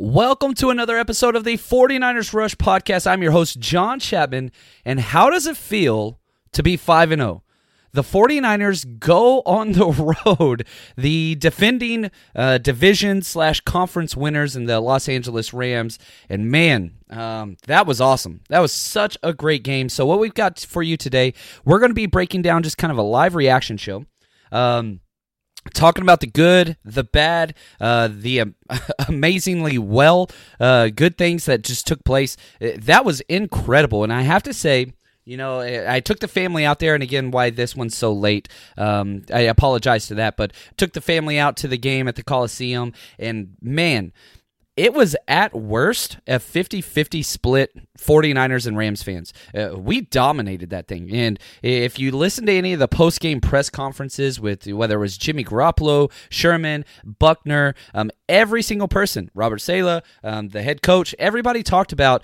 Welcome to another episode of the 49ers Rush podcast. I'm your host, John Chapman. And how does it feel to be 5 and 0? The 49ers go on the road. The defending uh, division slash conference winners in the Los Angeles Rams. And man, um, that was awesome. That was such a great game. So, what we've got for you today, we're going to be breaking down just kind of a live reaction show. Um, talking about the good, the bad, uh, the um, amazingly well, uh, good things that just took place. Uh, That was incredible, and I have to say. You know, I took the family out there, and again, why this one's so late. Um, I apologize to that, but took the family out to the game at the Coliseum, and man, it was at worst a 50-50 split 49ers and Rams fans. Uh, we dominated that thing. And if you listen to any of the post-game press conferences with whether it was Jimmy Garoppolo, Sherman, Buckner, um, every single person, Robert Saleh, um, the head coach, everybody talked about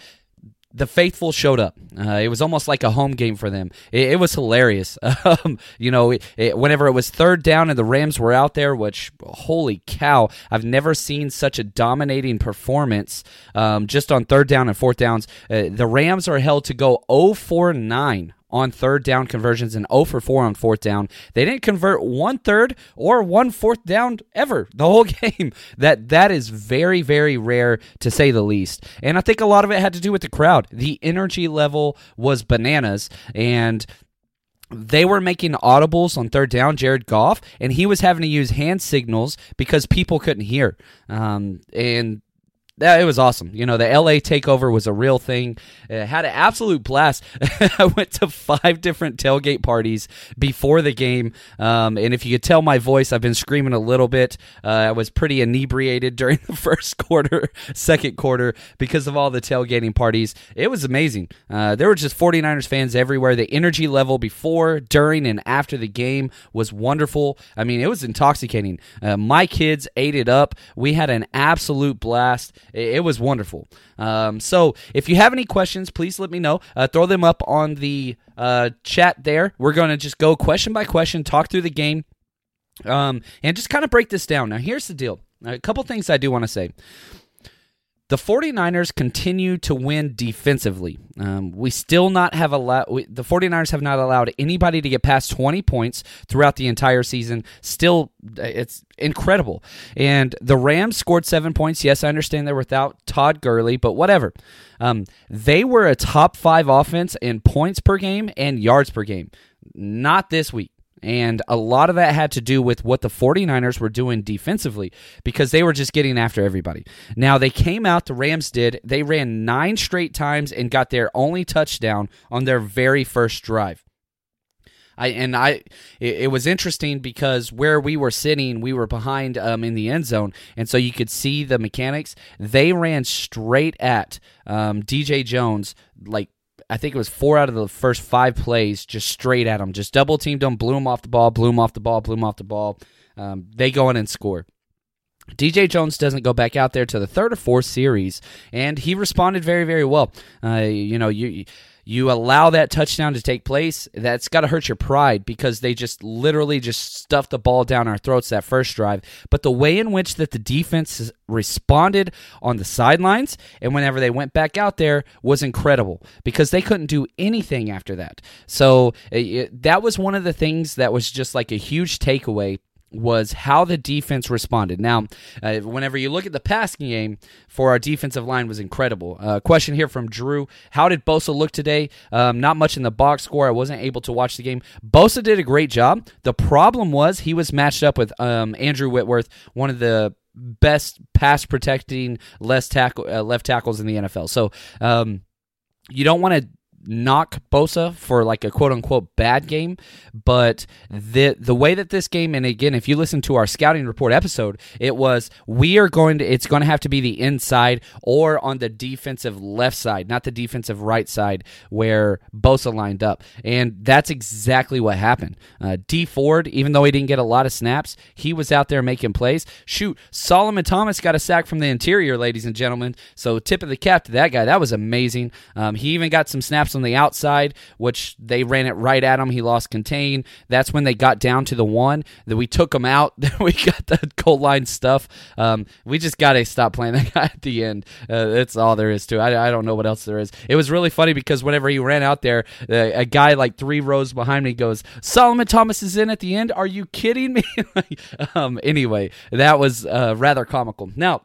the faithful showed up. Uh, it was almost like a home game for them. It, it was hilarious. Um, you know, it, it- whenever it was third down and the Rams were out there, which holy cow, I've never seen such a dominating performance um, just on third down and fourth downs. Uh, the Rams are held to go 0 for 9 on third down conversions and 0 for 4 on fourth down. They didn't convert one third or one fourth down ever the whole game. That that is very very rare to say the least. And I think a lot of it had to do with the crowd. The energy level was bananas and they were making audibles on third down, Jared Goff, and he was having to use hand signals because people couldn't hear. Um, and that it was awesome. You know, the LA takeover was a real thing. It had an absolute blast. I went to five different tailgate parties before the game, um, and if you could tell my voice, I've been screaming a little bit. Uh, I was pretty inebriated during the first quarter, second quarter because of all the tailgating parties. It was amazing. Uh, there were just 49ers fans everywhere. The energy level before, during, and after the game was wonderful. I mean, it was intoxicating. Uh, my kids ate it up. We had an absolute blast. It, was wonderful. Um, so, if you have any questions, please let me know. Uh, throw them up on the uh, chat there. We're going to just go question by question, talk through the game, um, and just kind of break this down. Now, here's the deal a couple things I do want to say. The 49ers continue to win defensively. Um, we still not have allowed we, the 49ers have not allowed anybody to get past 20 points throughout the entire season. Still it's incredible. And the Rams scored 7 points. Yes, I understand they're without Todd Gurley, but whatever. Um, they were a top 5 offense in points per game and yards per game. Not this week. And a lot of that had to do with what the 49ers were doing defensively because they were just getting after everybody. Now, they came out, the Rams did, they ran nine straight times and got their only touchdown on their very first drive. I and I it, it was interesting because where we were sitting, we were behind um, in the end zone, and so you could see the mechanics. They ran straight at um, DJ Jones, like I think it was four out of the first five plays, just straight at him, just double teamed him, blew him off the ball, blew him off the ball, blew him off the ball. Um, they go in and score. DJ Jones doesn't go back out there to the third or fourth series, and he responded very, very well. Uh, you know, you you allow that touchdown to take place, that's got to hurt your pride because they just literally just stuffed the ball down our throats that first drive. But the way in which that the defense responded on the sidelines and whenever they went back out there was incredible because they couldn't do anything after that. So it, that was one of the things that was just like a huge takeaway was how the defense responded. Now, uh, whenever you look at the passing game for our defensive line was incredible. Uh, question here from Drew: How did Bosa look today? Um, not much in the box score. I wasn't able to watch the game. Bosa did a great job. The problem was he was matched up with um, Andrew Whitworth, one of the best pass protecting left tackle uh, left tackles in the NFL. So. Um, you don't want to knock Bosa for like a quote unquote bad game, but the the way that this game and again if you listen to our scouting report episode, it was we are going to it's going to have to be the inside or on the defensive left side, not the defensive right side where Bosa lined up. And that's exactly what happened. Uh, Dee Ford, even though he didn't get a lot of snaps, he was out there making plays. Shoot, Solomon Thomas got a sack from the interior, ladies and gentlemen. So tip of the cap to that guy. That was amazing. Um, he even got some snaps on the outside, which they ran it right at him. He lost contain. That's when they got down to the one that we took him out. Then we got the goal line stuff. Um, we just got to stop playing that guy at the end. Uh, that's all there is to it. I, I, don't know what else there is. It was really funny because whenever he ran out there, uh, a guy like three rows behind me goes, Solomon Thomas is in at the end. Are you kidding me? um, anyway, that was uh, rather comical. Now,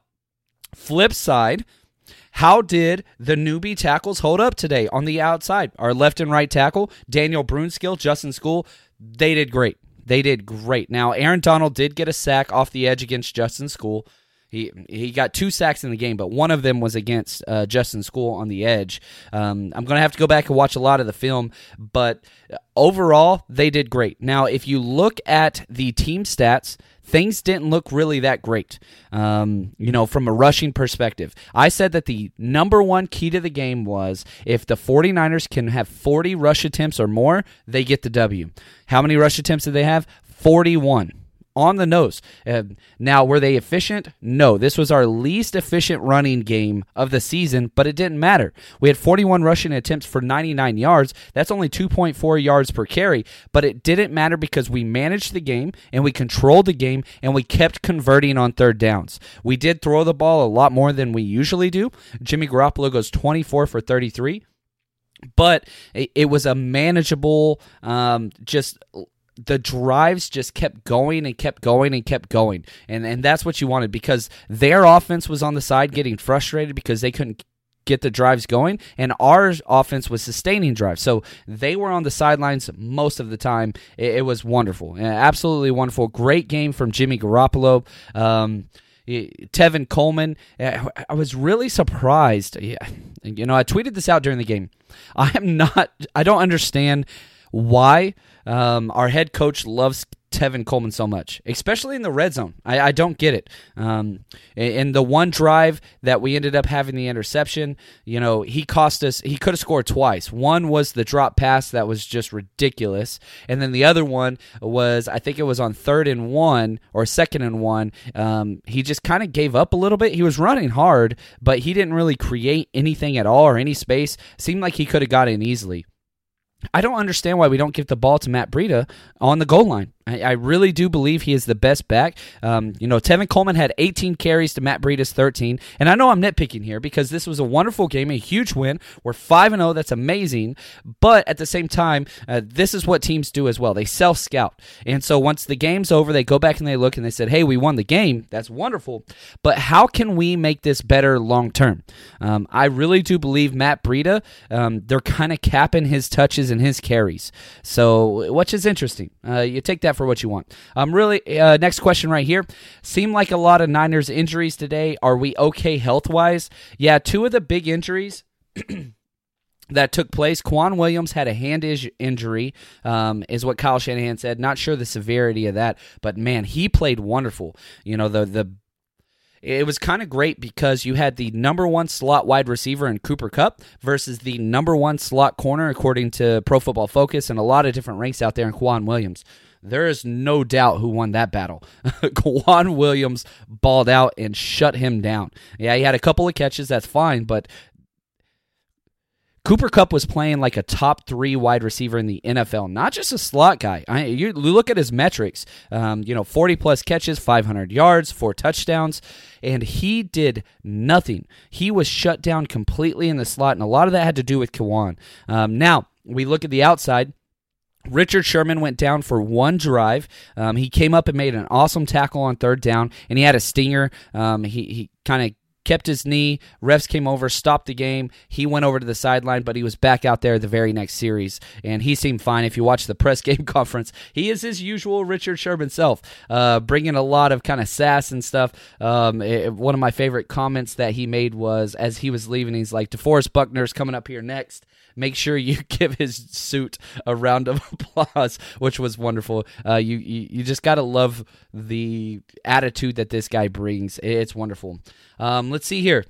flip side, how did the newbie tackles hold up today on the outside? Our left and right tackle, Daniel Brunskill, Justin Skule, they did great. They did great. Now, Aaron Donald did get a sack off the edge against Justin Skule. He he got two sacks in the game, but one of them was against uh, Justin Skule on the edge. Um, I'm going to have to go back and watch a lot of the film, but overall, they did great. Now, if you look at the team stats, things didn't look really that great. Um, you know, from a rushing perspective, I said that the number one key to the game was if the 49ers can have 40 rush attempts or more, they get the W. How many rush attempts did they have? 41 on the nose. Uh, now, were they efficient? No. This was our least efficient running game of the season, but it didn't matter. We had 41 rushing attempts for 99 yards. That's only 2.4 yards per carry, but it didn't matter because we managed the game and we controlled the game and we kept converting on third downs. We did throw the ball a lot more than we usually do. Jimmy Garoppolo goes 24 for 33 but it, was a manageable um, just the drives just kept going and kept going and kept going. And and that's what you wanted because their offense was on the side getting frustrated because they couldn't get the drives going and our offense was sustaining drives. So they were on the sidelines most of the time. It, it was wonderful. Absolutely wonderful. Great game from Jimmy Garoppolo. Um, Tevin Coleman. I was really surprised. Yeah. You know, I tweeted this out during the game. I am not, I don't understand why um, our head coach loves Tevin Coleman so much, especially in the red zone. I, I don't get it. Um, in the one drive that we ended up having the interception, you know, he cost us, he could have scored twice. One was the drop pass that was just ridiculous. And then the other one was, I think it was on third and one or second and one. Um, he just kind of gave up a little bit. He was running hard, but he didn't really create anything at all or any space. Seemed like he could have got in easily. I don't understand why we don't give the ball to Matt Breida on the goal line. I, I really do believe he is the best back. Um, you know, Tevin Coleman had 18 carries to Matt Breida's 13, and I know I'm nitpicking here because this was a wonderful game, a huge win. We're five and zero. That's amazing. But at the same time, uh, this is what teams do as well. They self scout, and so once the game's over, they go back and they look and they said, "Hey, we won the game. That's wonderful. But how can we make this better long term?" Um, I really do believe Matt Breida. Um, they're kind of capping his touches and his carries, so which is interesting. Uh, you take that for what you want. Um, really, uh, next question right here. Seem like a lot of Niners injuries today. Are we okay health wise? Yeah, two of the big injuries. that took place. K'Waun Williams had a hand injury, um, is what Kyle Shanahan said. Not sure the severity of that, but man, he played wonderful. You know, the the it was kind of great because you had the number one slot wide receiver in Cooper Kupp versus the number one slot corner, according to Pro Football Focus and a lot of different ranks out there in K'Waun Williams. There is no doubt who won that battle. K'Waun Williams balled out and shut him down. Yeah, he had a couple of catches, that's fine, but Cooper Kupp was playing like a top three wide receiver in the NFL, not just a slot guy. I, you look at his metrics, um, you know, 40 plus catches, 500 yards, four touchdowns, and he did nothing. He was shut down completely in the slot, and a lot of that had to do with K'Waun. Um, now, we look at the outside. Richard Sherman went down for one drive. Um, he came up and made an awesome tackle on third down, and he had a stinger. Um, he he kind of kept his knee. Refs came over, stopped the game. He went over to the sideline, but he was back out there the very next series, and he seemed fine. If you watch the press game conference, he is his usual Richard Sherman self, uh, bringing a lot of kind of sass and stuff. Um, it, one of my favorite comments that he made was as he was leaving, he's like, DeForest Buckner's coming up here next make sure you give his suit a round of applause, which was wonderful. Uh, you, you, you just gotta love the attitude that this guy brings. It's wonderful. Um, let's see here.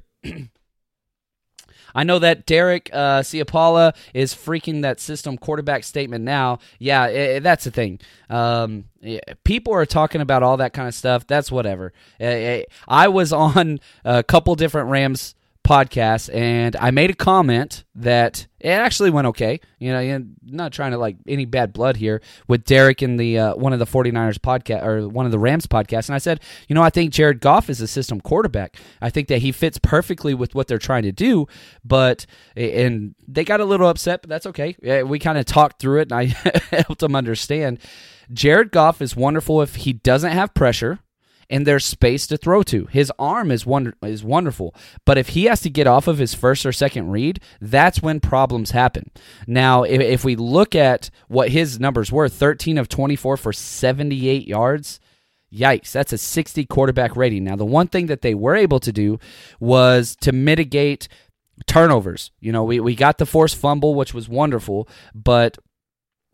I know that Derek uh, Ciapala is freaking that system quarterback statement now. Yeah, it, that's the thing. Um, yeah, people are talking about all that kind of stuff. That's whatever. I was on a couple different Rams podcast and I made a comment that it actually went okay. You know, I'm not trying to like any bad blood here with Derek in the uh, one of the 49ers podcast or one of the Rams podcasts and I said, "You know, I think Jared Goff is a system quarterback. I think that he fits perfectly with what they're trying to do, but and they got a little upset, but that's okay. We kind of talked through it and I helped them understand Jared Goff is wonderful if he doesn't have pressure and there's space to throw to. His arm is wonder is wonderful, but if he has to get off of his first or second read, that's when problems happen. Now, if, if we look at what his numbers were, 13 of 24 for 78 yards. Yikes, that's a 60 quarterback rating. Now, the one thing that they were able to do was to mitigate turnovers. You know, we, we got the forced fumble, which was wonderful, but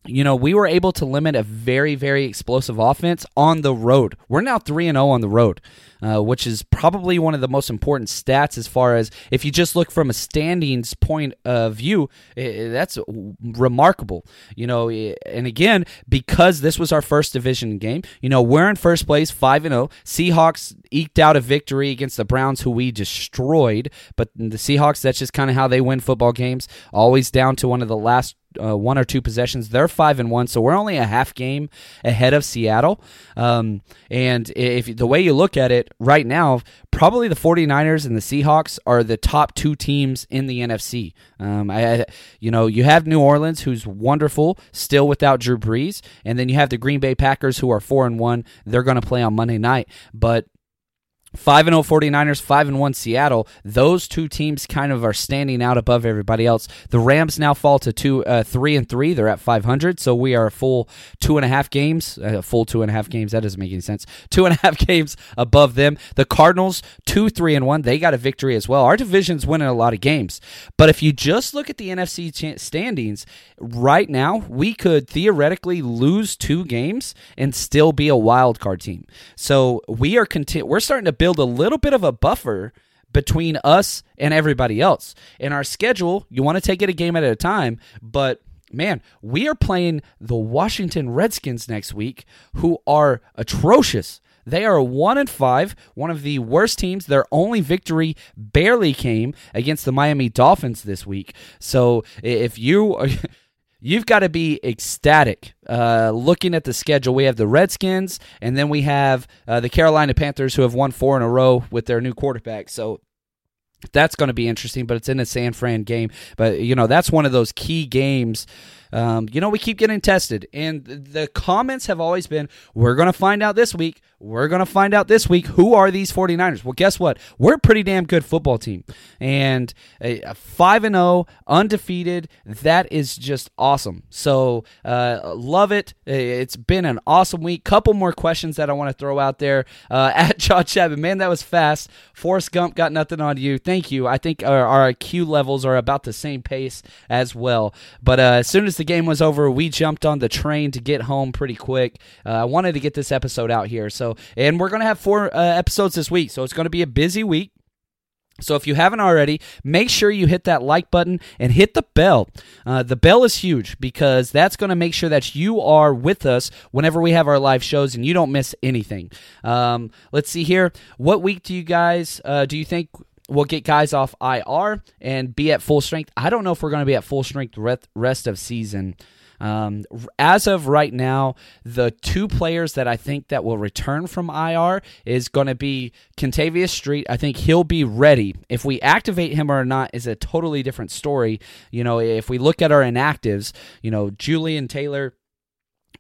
you know, we were able to limit a very, very explosive offense on the road. We're now 3 and 0 on the road, uh, which is probably one of the most important stats as far as if you just look from a standings point of view, that's remarkable. You know, and again, because this was our first division game, you know, we're in first place, 5 and 0. Seahawks eked out a victory against the Browns, who we destroyed, but the Seahawks, that's just kind of how they win football games, always down to one of the last uh, one or two possessions. They're five and one, so we're only a half game ahead of Seattle. Um, and if the way you look at it right now, probably the 49ers and the Seahawks are the top two teams in the NFC. Um, I, you know, you have New Orleans, who's wonderful, still without Drew Brees, and then you have the Green Bay Packers, who are four and one. They're going to play on Monday night, but 5 and 0 49ers, 5 and 1 Seattle. Those two teams kind of are standing out above everybody else. The Rams now fall to two, uh, 3 and 3. They're at 500. So we are a full two and a half games. Uh, full two and a half games. That doesn't make any sense. Two and a half games above them. The Cardinals, 2 3 and 1. They got a victory as well. Our division's winning a lot of games. But if you just look at the NFC standings, right now, we could theoretically lose two games and still be a wild card team. So we are conti- we're starting to build build a little bit of a buffer between us and everybody else. In our schedule, you want to take it a game at a time, but man, we are playing the Washington Redskins next week, who are atrocious. They are one and five, one of the worst teams. Their only victory barely came against the Miami Dolphins this week. So if you you've got to be ecstatic uh, looking at the schedule. We have the Redskins, and then we have uh, the Carolina Panthers, who have won four in a row with their new quarterback. So that's going to be interesting, but it's in a San Fran game. But, you know, that's one of those key games um, you know, we keep getting tested, and the comments have always been, we're going to find out this week. We're going to find out this week who are these 49ers. Well, guess what? We're a pretty damn good football team. And 5 and 0, undefeated, that is just awesome. So, uh, love it. It's been an awesome week. Couple more questions that I want to throw out there. Uh, at John Chapman, man, that was fast. Forrest Gump got nothing on you. Thank you. I think our, our IQ levels are about the same pace as well. But uh, as soon as the game was over, we jumped on the train to get home pretty quick. Uh, I wanted to get this episode out here. So, and we're going to have four uh, episodes this week. So it's going to be a busy week. So if you haven't already, make sure you hit that like button and hit the bell. Uh, the bell is huge because that's going to make sure that you are with us whenever we have our live shows and you don't miss anything. Um, let's see here. What week do you guys uh, do you think we'll get guys off IR and be at full strength? I don't know if we're going to be at full strength rest of season. Um, as of right now, the two players that I think that will return from IR is going to be Kentavius Street. I think he'll be ready. If we activate him or not is a totally different story. You know, if we look at our inactives, you know, Julian Taylor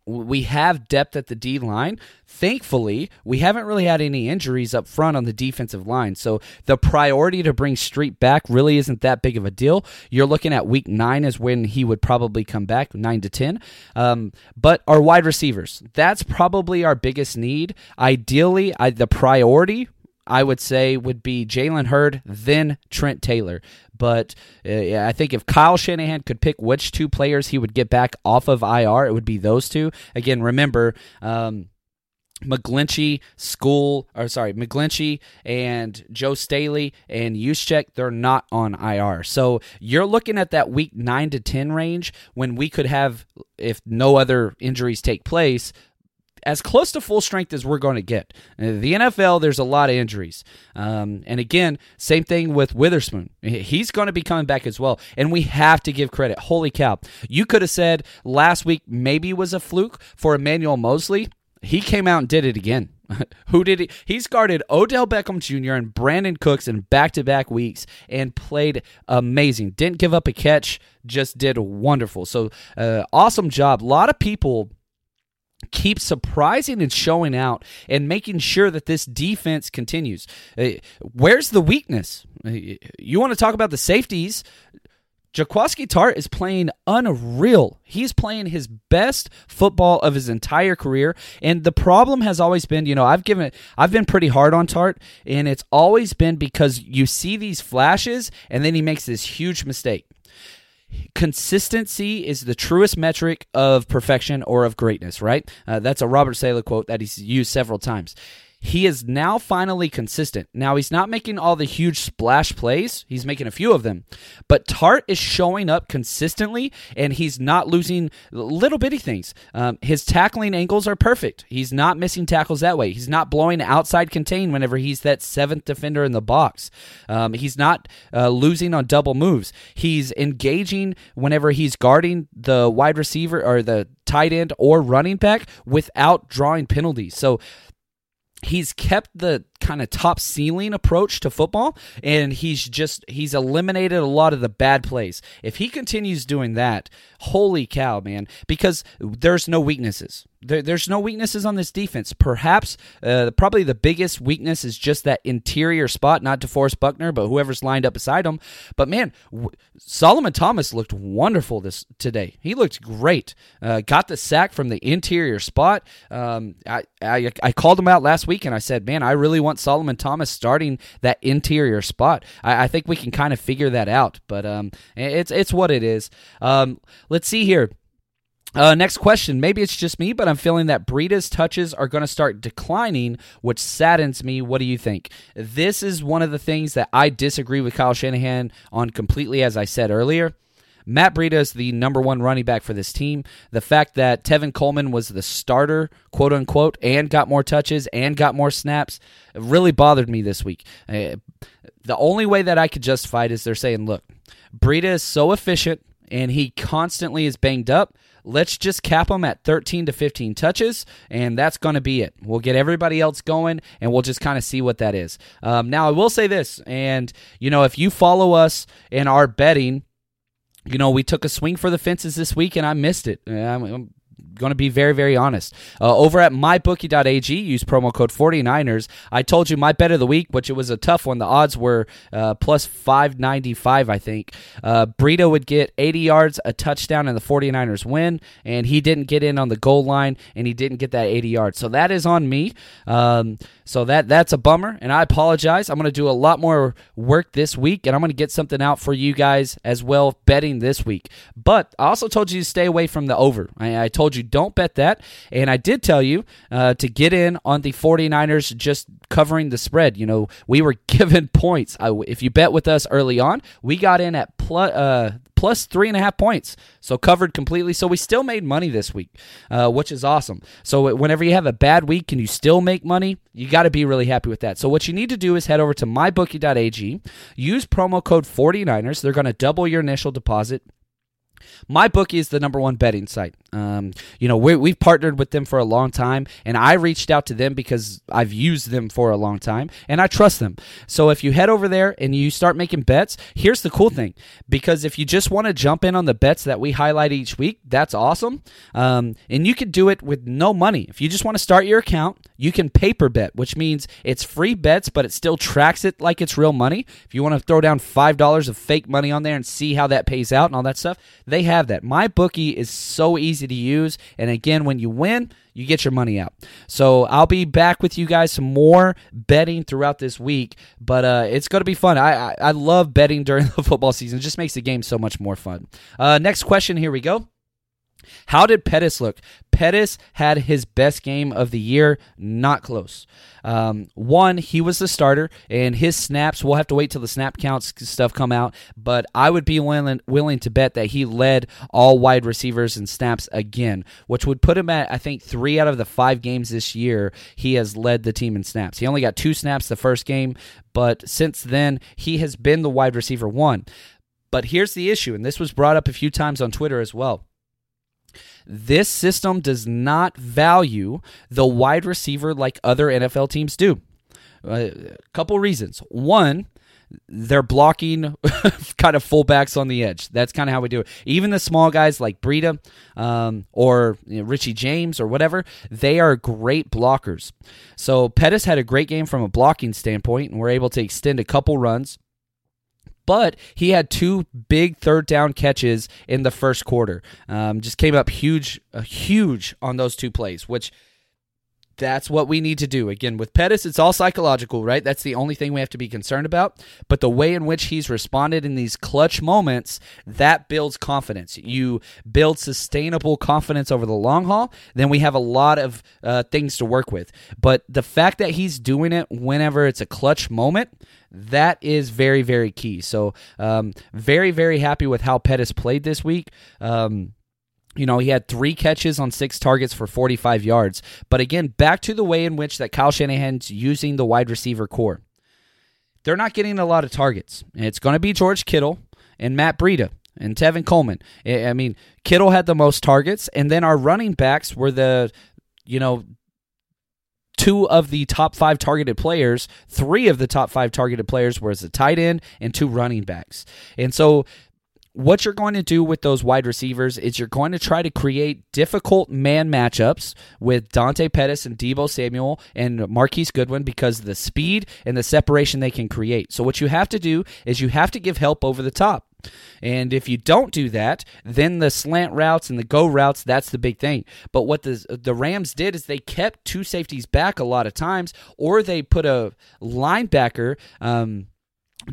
we have depth at the D line. Thankfully, we haven't really had any injuries up front on the defensive line. So the priority to bring Street back really isn't that big of a deal. You're looking at week nine is when he would probably come back, nine to 10. Um, but our wide receivers, that's probably our biggest need. Ideally, I, the priority I would say would be Jalen Hurd, then Trent Taylor. But uh, I think if Kyle Shanahan could pick which two players he would get back off of IR, it would be those two. Again, remember, um, McGlinchey, Skule, or sorry, McGlinchey and Joe Staley and Juszczyk, they're not on IR. So you're looking at that week 9 to 10 range when we could have, if no other injuries take place, as close to full strength as we're going to get. In the NFL, there's a lot of injuries. Um, and again, same thing with Witherspoon. He's going to be coming back as well. And we have to give credit. Holy cow. You could have said last week maybe was a fluke for Emmanuel Moseley. He came out and did it again. Who did he? He's guarded Odell Beckham Jr. and Brandin Cooks in back to back weeks and played amazing. Didn't give up a catch, just did wonderful. So, uh, awesome job. A lot of people keep surprising and showing out and making sure that this defense continues. Uh, where's the weakness? Uh, you want to talk about the safeties? Jaquiski Tartt is playing unreal. He's playing his best football of his entire career. And the problem has always been, you know, I've given I've been pretty hard on Tartt, and it's always been because you see these flashes and then he makes this huge mistake consistency is the truest metric of perfection or of greatness, right? Uh, that's a Robert Saleh quote that he's used several times. He is now finally consistent. Now, he's not making all the huge splash plays, he's making a few of them. But Tartt is showing up consistently, and he's not losing little bitty things. Um, his tackling angles are perfect. He's not missing tackles that way. He's not blowing outside contain whenever he's that seventh defender in the box. Um, he's not uh, losing on double moves. He's engaging whenever he's guarding the wide receiver or the tight end or running back without drawing penalties. So he's kept the kind of top ceiling approach to football and he's just he's eliminated a lot of the bad plays. If he continues doing that holy cow man because there's no weaknesses there, there's no weaknesses on this defense. Perhaps, uh, probably the biggest weakness is just that interior spot, not DeForest Buckner, but whoever's lined up beside him. But man, w- Solomon Thomas looked wonderful this today. He looked great. Uh, got the sack from the interior spot. Um, I, I, I called him out last week and I said, man, I really want Solomon Thomas starting that interior spot. I, I think we can kind of figure that out, but um, it's it's what it is. Um, let's see here. Uh, next question. Maybe it's just me, but I'm feeling that Breida's touches are going to start declining, which saddens me. What do you think? This is one of the things that I disagree with Kyle Shanahan on completely, as I said earlier. Matt Breida is the number one running back for this team. The fact that Tevin Coleman was the starter, quote unquote, and got more touches and got more snaps really bothered me this week. Uh, the only way that I could justify it is they're saying, look, Breida is so efficient and he constantly is banged up let's just cap them at 13 to 15 touches, and that's going to be it. We'll get everybody else going, and we'll just kind of see what that is. Um, now, I will say this, and you know, if you follow us in our betting, you know, we took a swing for the fences this week, and I missed it. I'm, going to be very, very honest. Uh, over at mybookie.ag, use promo code 49ers. I told you my bet of the week, which it was a tough one. The odds were uh, plus 595, I think. Uh, Breida would get 80 yards, a touchdown, and the 49ers win. And he didn't get in on the goal line, and he didn't get that 80 yards. So that is on me. Um, so that that's a bummer, and I apologize. I'm going to do a lot more work this week, and I'm going to get something out for you guys as well betting this week. But I also told you to stay away from the over. I, I told you don't bet that. And I did tell you uh, to get in on the 49ers just covering the spread. You know, we were given points. I, if you bet with us early on, we got in at plus, uh, plus three and a half points. So covered completely. So we still made money this week, uh, which is awesome. So whenever you have a bad week and you still make money, you got to be really happy with that. So what you need to do is head over to mybookie.ag, use promo code 49ers. They're going to double your initial deposit. My bookie is the number one betting site. Um, you know, we have partnered with them for a long time, and I reached out to them because I've used them for a long time, and I trust them. So if you head over there and you start making bets, here's the cool thing: because if you just want to jump in on the bets that we highlight each week, that's awesome, um, and you can do it with no money. If you just want to start your account, you can paper bet, which means it's free bets, but it still tracks it like it's real money. If you want to throw down five dollars of fake money on there and see how that pays out and all that stuff, they have that. My bookie is so easy to use. And again, when you win, you get your money out. So I'll be back with you guys some more betting throughout this week, but uh, it's going to be fun. I, I, I love betting during the football season. It just makes the game so much more fun. Uh, next question. Here we go. How did Pettis look? Pettis had his best game of the year, not close. Um, one, he was the starter, and his snaps, we'll have to wait till the snap counts stuff come out, but I would be willing, willing to bet that he led all wide receivers and snaps again, which would put him at, I think, three out of the five games this year he has led the team in snaps. He only got two snaps the first game, but since then, he has been the wide receiver one. But here's the issue, and this was brought up a few times on Twitter as well. This system does not value the wide receiver like other NFL teams do. A uh, couple reasons. One, they're blocking kind of fullbacks on the edge. That's kind of how we do it. Even the small guys like Breida um, or you know, Richie James or whatever, they are great blockers. So Pettis had a great game from a blocking standpoint, and we're able to extend a couple runs but he had two big third down catches in the first quarter. Um, just came up huge, uh, huge on those two plays, which that's what we need to do. Again, with Pettis, it's all psychological, right? That's the only thing we have to be concerned about. But the way in which he's responded in these clutch moments, that builds confidence. You build sustainable confidence over the long haul, then we have a lot of uh, things to work with. But the fact that he's doing it whenever it's a clutch moment, that is very, very key. So, um, very, very happy with how Pettis played this week. Um, you know, he had three catches on six targets for 45 yards. But again, back to the way in which that Kyle Shanahan's using the wide receiver core. They're not getting a lot of targets. It's going to be George Kittle and Matt Breida and Tevin Coleman. I mean, Kittle had the most targets, and then our running backs were the, you know, two of the top five targeted players, three of the top five targeted players were as a tight end and two running backs. And so what you're going to do with those wide receivers is you're going to try to create difficult man matchups with Dante Pettis and Deebo Samuel and Marquise Goodwin because of the speed and the separation they can create. So what you have to do is you have to give help over the top. And if you don't do that, then the slant routes and the go routes, that's the big thing. But what the the Rams did is they kept two safeties back a lot of times, or they put a linebacker um,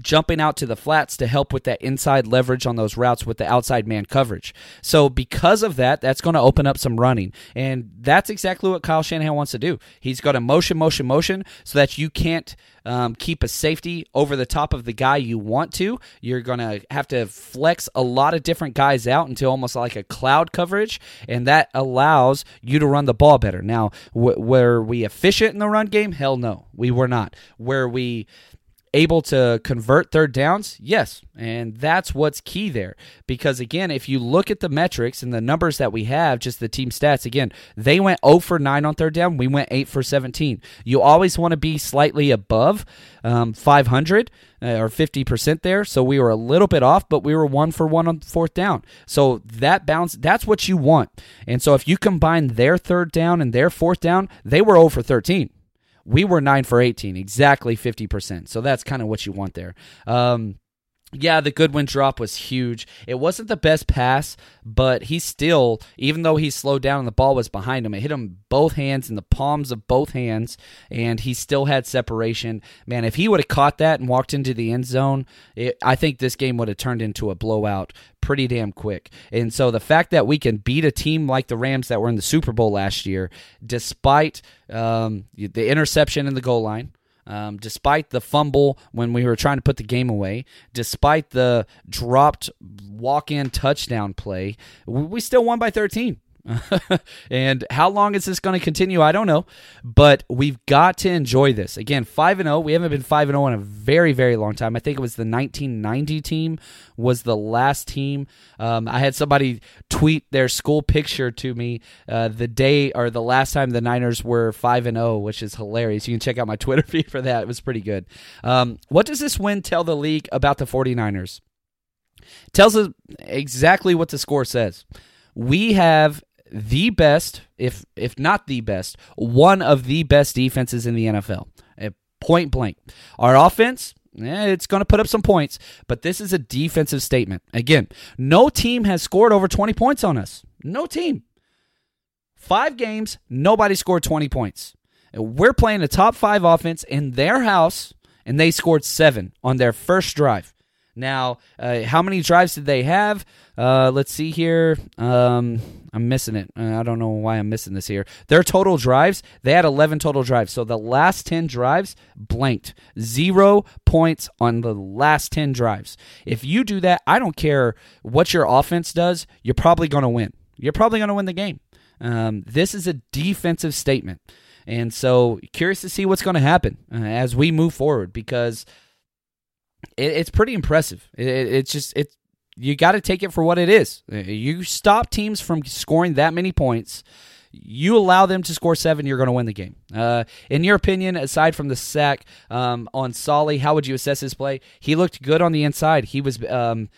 jumping out to the flats to help with that inside leverage on those routes with the outside man coverage. So because of that, that's going to open up some running. And that's exactly what Kyle Shanahan wants to do. He's got a motion, motion, motion so that you can't um, keep a safety over the top of the guy you want to. You're going to have to flex a lot of different guys out into almost like a cloud coverage, and that allows you to run the ball better. Now, w- were we efficient in the run game? Hell no, we were not. Where we able to convert third downs? Yes. And that's what's key there. Because again, if you look at the metrics and the numbers that we have, just the team stats, again, they went 0 for 9 on third down. We went 8 for 17. You always want to be slightly above um, 500 uh, or 50% there. So we were a little bit off, but we were 1 for 1 on fourth down. So that bounce, that's what you want. And so if you combine their third down and their fourth down, they were 0 for 13. We were 9 for 18, exactly 50%. So that's kind of what you want there. Um, yeah, the Goodwin drop was huge. It wasn't the best pass, but he still, even though he slowed down and the ball was behind him, it hit him both hands in the palms of both hands, and he still had separation. Man, if he would have caught that and walked into the end zone, it, I think this game would have turned into a blowout pretty damn quick. And so the fact that we can beat a team like the Rams that were in the Super Bowl last year, despite um, the interception in the goal line, um, despite the fumble when we were trying to put the game away, despite the dropped walk in touchdown play, we still won by 13. and how long is this going to continue? I don't know, but we've got to enjoy this. Again, 5 and 0. We haven't been 5 and 0 in a very very long time. I think it was the 1990 team was the last team. Um, I had somebody tweet their school picture to me uh, the day or the last time the Niners were 5 and 0, which is hilarious. You can check out my Twitter feed for that. It was pretty good. Um, what does this win tell the league about the 49ers? tells us exactly what the score says. We have the best, if if not the best, one of the best defenses in the NFL. Point blank. Our offense, eh, it's going to put up some points, but this is a defensive statement. Again, no team has scored over 20 points on us. No team. Five games, nobody scored 20 points. We're playing a top five offense in their house, and they scored seven on their first drive. Now, uh, how many drives did they have? Uh, let's see here. Um, I'm missing it. Uh, I don't know why I'm missing this here. Their total drives, they had 11 total drives. So the last 10 drives blanked. Zero points on the last 10 drives. If you do that, I don't care what your offense does, you're probably going to win. You're probably going to win the game. Um, this is a defensive statement. And so, curious to see what's going to happen uh, as we move forward because it, it's pretty impressive. It, it's just it's you got to take it for what it is. You stop teams from scoring that many points. You allow them to score seven, you're going to win the game. Uh, in your opinion, aside from the sack um, on Solly, how would you assess his play? He looked good on the inside. He was um,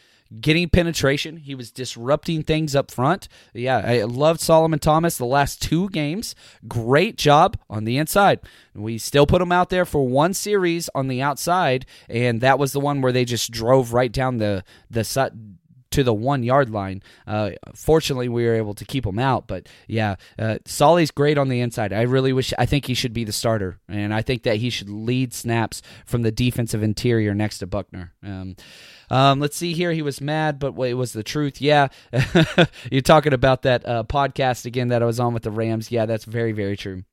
getting penetration. He was disrupting things up front. Yeah, I loved Solomon Thomas the last two games. Great job on the inside. We still put him out there for one series on the outside, and that was the one where they just drove right down the the to the one yard line. Uh, fortunately, we were able to keep him out. But yeah, uh, Solly's great on the inside. I really wish. I think he should be the starter, and I think that he should lead snaps from the defensive interior next to Buckner. Um, um, let's see here. He was mad, but it was the truth. Yeah, you're talking about that uh, podcast again that I was on with the Rams. Yeah, that's very very true.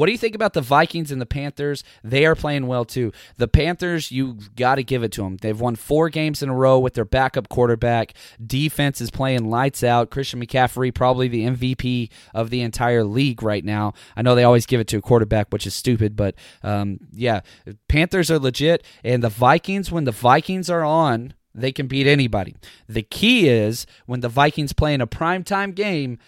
What do you think about the Vikings and the Panthers? They are playing well too. The Panthers, you got to give it to them. They've won four games in a row with their backup quarterback. Defense is playing lights out. Christian McCaffrey, probably the MVP of the entire league right now. I know they always give it to a quarterback, which is stupid, but um, yeah, Panthers are legit. And the Vikings, when the Vikings are on, they can beat anybody. The key is when the Vikings play in a primetime game,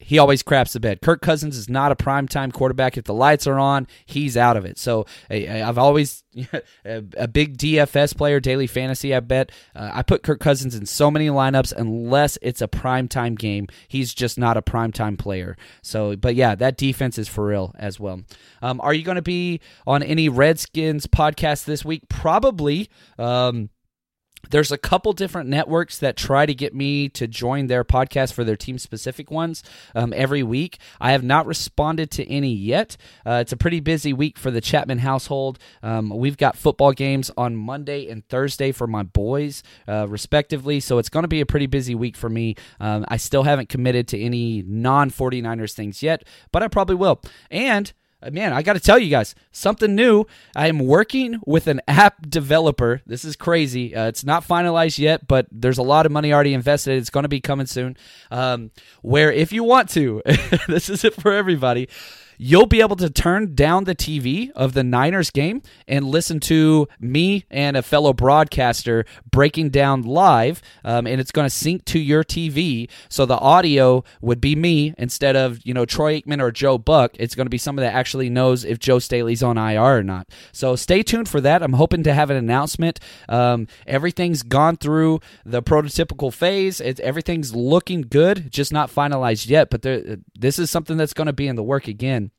he always craps the bed. Kirk Cousins is not a primetime quarterback. If the lights are on, he's out of it. So I've always a big DFS player, daily fantasy. I bet uh, I put Kirk Cousins in so many lineups unless it's a primetime game. He's just not a primetime player. So, but yeah, that defense is for real as well. Um, are you going to be on any Redskins podcast this week? Probably. Um, there's a couple different networks that try to get me to join their podcast for their team specific ones um, every week. I have not responded to any yet. Uh, it's a pretty busy week for the Chapman household. Um, we've got football games on Monday and Thursday for my boys, uh, respectively. So it's going to be a pretty busy week for me. Um, I still haven't committed to any non 49ers things yet, but I probably will. And man, I got to tell you guys something new. I am working with an app developer. This is crazy. Uh, it's not finalized yet, but there's a lot of money already invested. It's going to be coming soon. Um, where if you want to, this is it for everybody you'll be able to turn down the TV of the Niners game and listen to me and a fellow broadcaster breaking down live, um, and it's going to sync to your TV. So the audio would be me instead of you know Troy Aikman or Joe Buck. It's going to be someone that actually knows if Joe Staley's on IR or not. So stay tuned for that. I'm hoping to have an announcement. Um, everything's gone through the prototypical phase. Everything's looking good, just not finalized yet. But there, this is something that's going to be in the work again.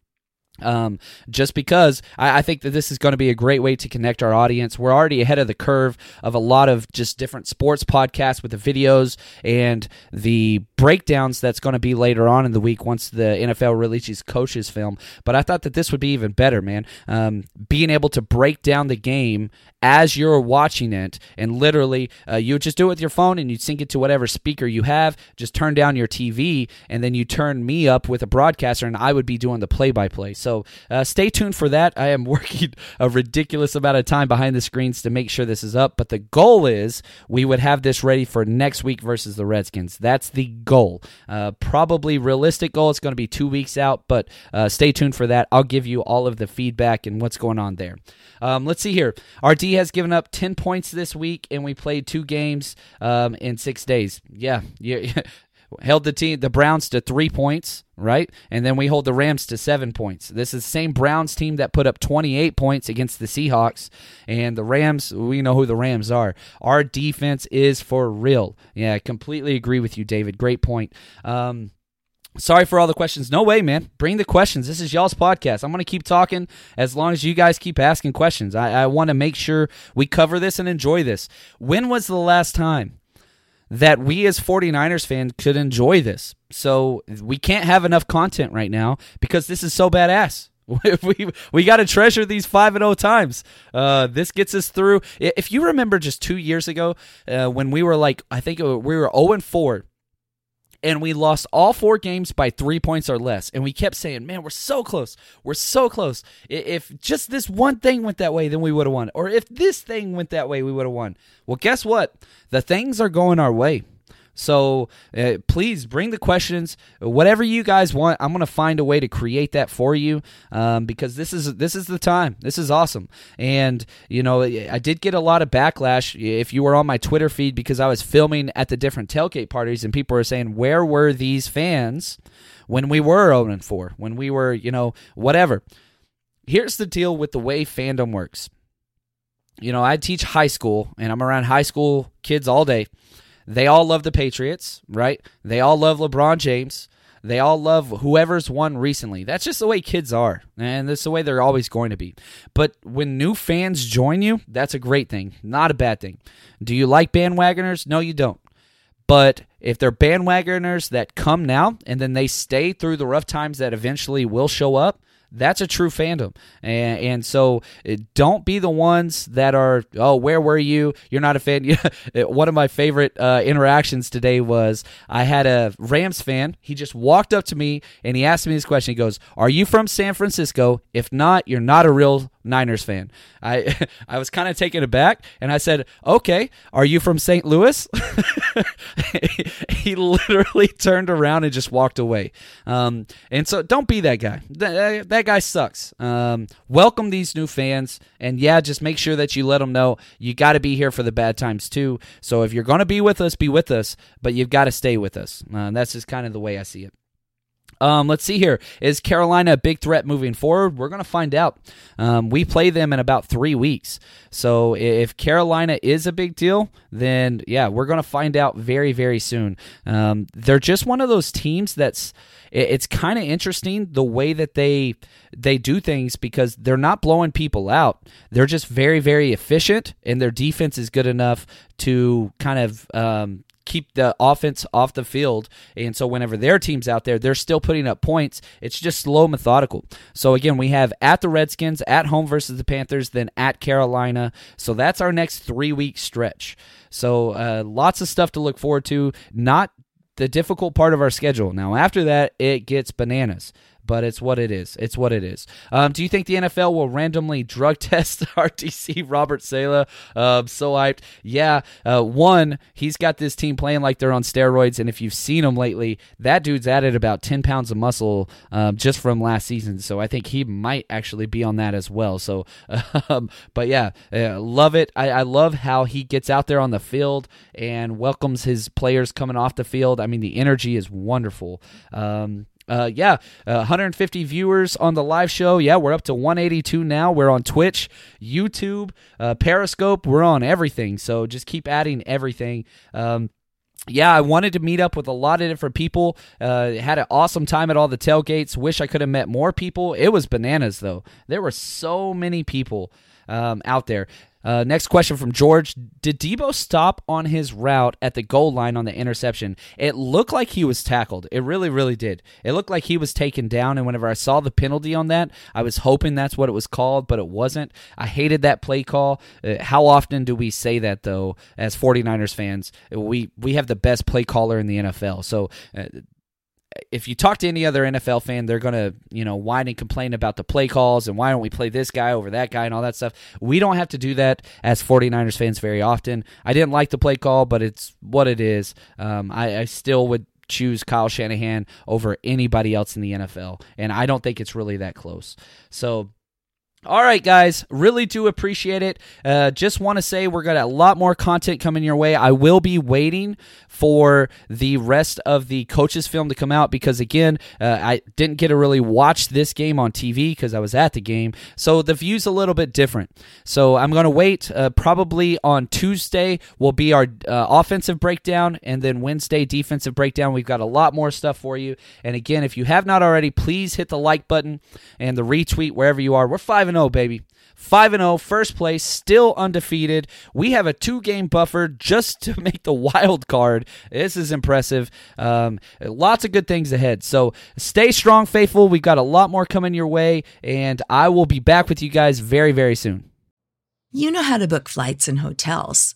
Um, just because I, I, think that this is going to be a great way to connect our audience. We're already ahead of the curve of a lot of just different sports podcasts with the videos and the breakdowns that's going to be later on in the week once the NFL releases coaches film. But I thought that this would be even better, man. Um, being able to break down the game as you're watching it, and literally uh, you just do it with your phone and you'd sync it to whatever speaker you have. Just turn down your TV, and then you turn me up with a broadcaster, and I would be doing the play-by-play. So uh, stay tuned for that. I am working a ridiculous amount of time behind the screens to make sure this is up, but the goal is we would have this ready for next week versus the Redskins. That's the goal. Uh, probably realistic goal. It's going to be two weeks out, but uh, stay tuned for that. I'll give you all of the feedback and what's going on there. Um, let's see here. Our D has given up 10 points this week, and we played two games um, in six days. Yeah, yeah. held the team the Browns to three points, right? And then we hold the Rams to seven points. This is the same Browns team that put up 28 points against the Seahawks, and the Rams. We know who the Rams are. Our defense is for real. Yeah, I completely agree with you, David. Great point. Um, Sorry for all the questions. No way, man. Bring the questions. This is y'all's podcast. I'm going to keep talking as long as you guys keep asking questions. I, I want to make sure we cover this and enjoy this. When was the last time that we as 49ers fans could enjoy this? So we can't have enough content right now because this is so badass. we we got to treasure these five and zero oh times. Uh, this gets us through. If you remember, just two years ago, uh, when we were like, I think we were zero oh and four and we lost all four games by three points or less. And we kept saying, man, we're so close. We're so close. If just this one thing went that way, then we would have won. Or if this thing went that way, we would have won. Well, guess what? The things are going our way. So uh, please bring the questions, whatever you guys want. I'm gonna find a way to create that for you um, because this is this is the time. This is awesome, and you know I did get a lot of backlash if you were on my Twitter feed because I was filming at the different tailgate parties and people were saying where were these fans when we were 0 4, when we were you know whatever. Here's the deal with the way fandom works. You know, I teach high school and I'm around high school kids all day they all love the Patriots, right? They all love LeBron James. They all love whoever's won recently. That's just the way kids are, and that's the way they're always going to be. But when new fans join you, that's a great thing, not a bad thing. Do you like bandwagoners? No, you don't. But if they're bandwagoners that come now and then they stay through the rough times that eventually will show up, that's a true fandom. And, and so uh, don't be the ones that are, oh, where were you? You're not a fan. One of my favorite uh, interactions today was I had a Rams fan. He just walked up to me and he asked me this question. He goes, Are you from San Francisco? If not, you're not a real Niners fan. I I was kind of taken aback and I said, "Okay, are you from St. Louis?" he literally turned around and just walked away. Um, and so don't be that guy. That, that guy sucks. Um, welcome these new fans and yeah, just make sure that you let them know you got to be here for the bad times too. So if you're going to be with us, be with us, but you've got to stay with us. Uh, that's just kind of the way I see it. Um, let's see here. Is Carolina a big threat moving forward? We're going to find out. Um, we play them in about three weeks. So if Carolina is a big deal, then yeah, we're going to find out very, very soon. Um, they're just one of those teams that's it's kind of interesting the way that they they do things because they're not blowing people out. They're just very, very efficient, and their defense is good enough to kind of um, keep the offense off the field. And so whenever their team's out there, they're still putting up points. It's just slow, methodical. So again, we have at the Redskins, at home versus the Panthers, then at Carolina. So that's our next three week stretch. So uh, lots of stuff to look forward to. Not the difficult part of our schedule. Now, after that, it gets bananas but it's what it is. It's what it is. Um, do you think the NFL will randomly drug test our DC Robert Saleh? Uh, so hyped. Yeah. Uh, one, he's got this team playing like they're on steroids, and if you've seen him lately, that dude's added about 10 pounds of muscle um, just from last season. So I think he might actually be on that as well. So, um, but yeah, uh, love it. I, I love how he gets out there on the field and welcomes his players coming off the field. I mean, the energy is wonderful. Um, uh, yeah, uh, 150 viewers on the live show. Yeah, we're up to 182 now. We're on Twitch, YouTube, uh, Periscope. We're on everything. So just keep adding everything. Um, yeah, I wanted to meet up with a lot of different people. Uh, had an awesome time at all the tailgates. Wish I could have met more people. It was bananas, though. There were so many people um, out there. Uh, next question from George. Did Deebo stop on his route at the goal line on the interception? It looked like he was tackled. It really, really did. It looked like he was taken down. And whenever I saw the penalty on that, I was hoping that's what it was called, but it wasn't. I hated that play call. Uh, how often do we say that, though, as 49ers fans? We, we have the best play caller in the NFL. So uh, if you talk to any other NFL fan, they're going to, you know, whine and complain about the play calls and why don't we play this guy over that guy and all that stuff. We don't have to do that as 49ers fans very often. I didn't like the play call, but it's what it is. Um, I, I still would choose Kyle Shanahan over anybody else in the NFL, and I don't think it's really that close. So, all right, guys, really do appreciate it. Uh, just want to say we're got a lot more content coming your way. I will be waiting for the rest of the coaches film to come out because again, uh, I didn't get to really watch this game on TV because I was at the game, so the view's a little bit different. So I'm going to wait. Uh, probably on Tuesday will be our uh, offensive breakdown, and then Wednesday defensive breakdown. We've got a lot more stuff for you. And again, if you have not already, please hit the like button and the retweet wherever you are. We're five 0, baby. 5 0, first place, still undefeated. We have a two game buffer just to make the wild card. This is impressive. Um, lots of good things ahead. So stay strong, faithful. We've got a lot more coming your way, and I will be back with you guys very, very soon. You know how to book flights and hotels.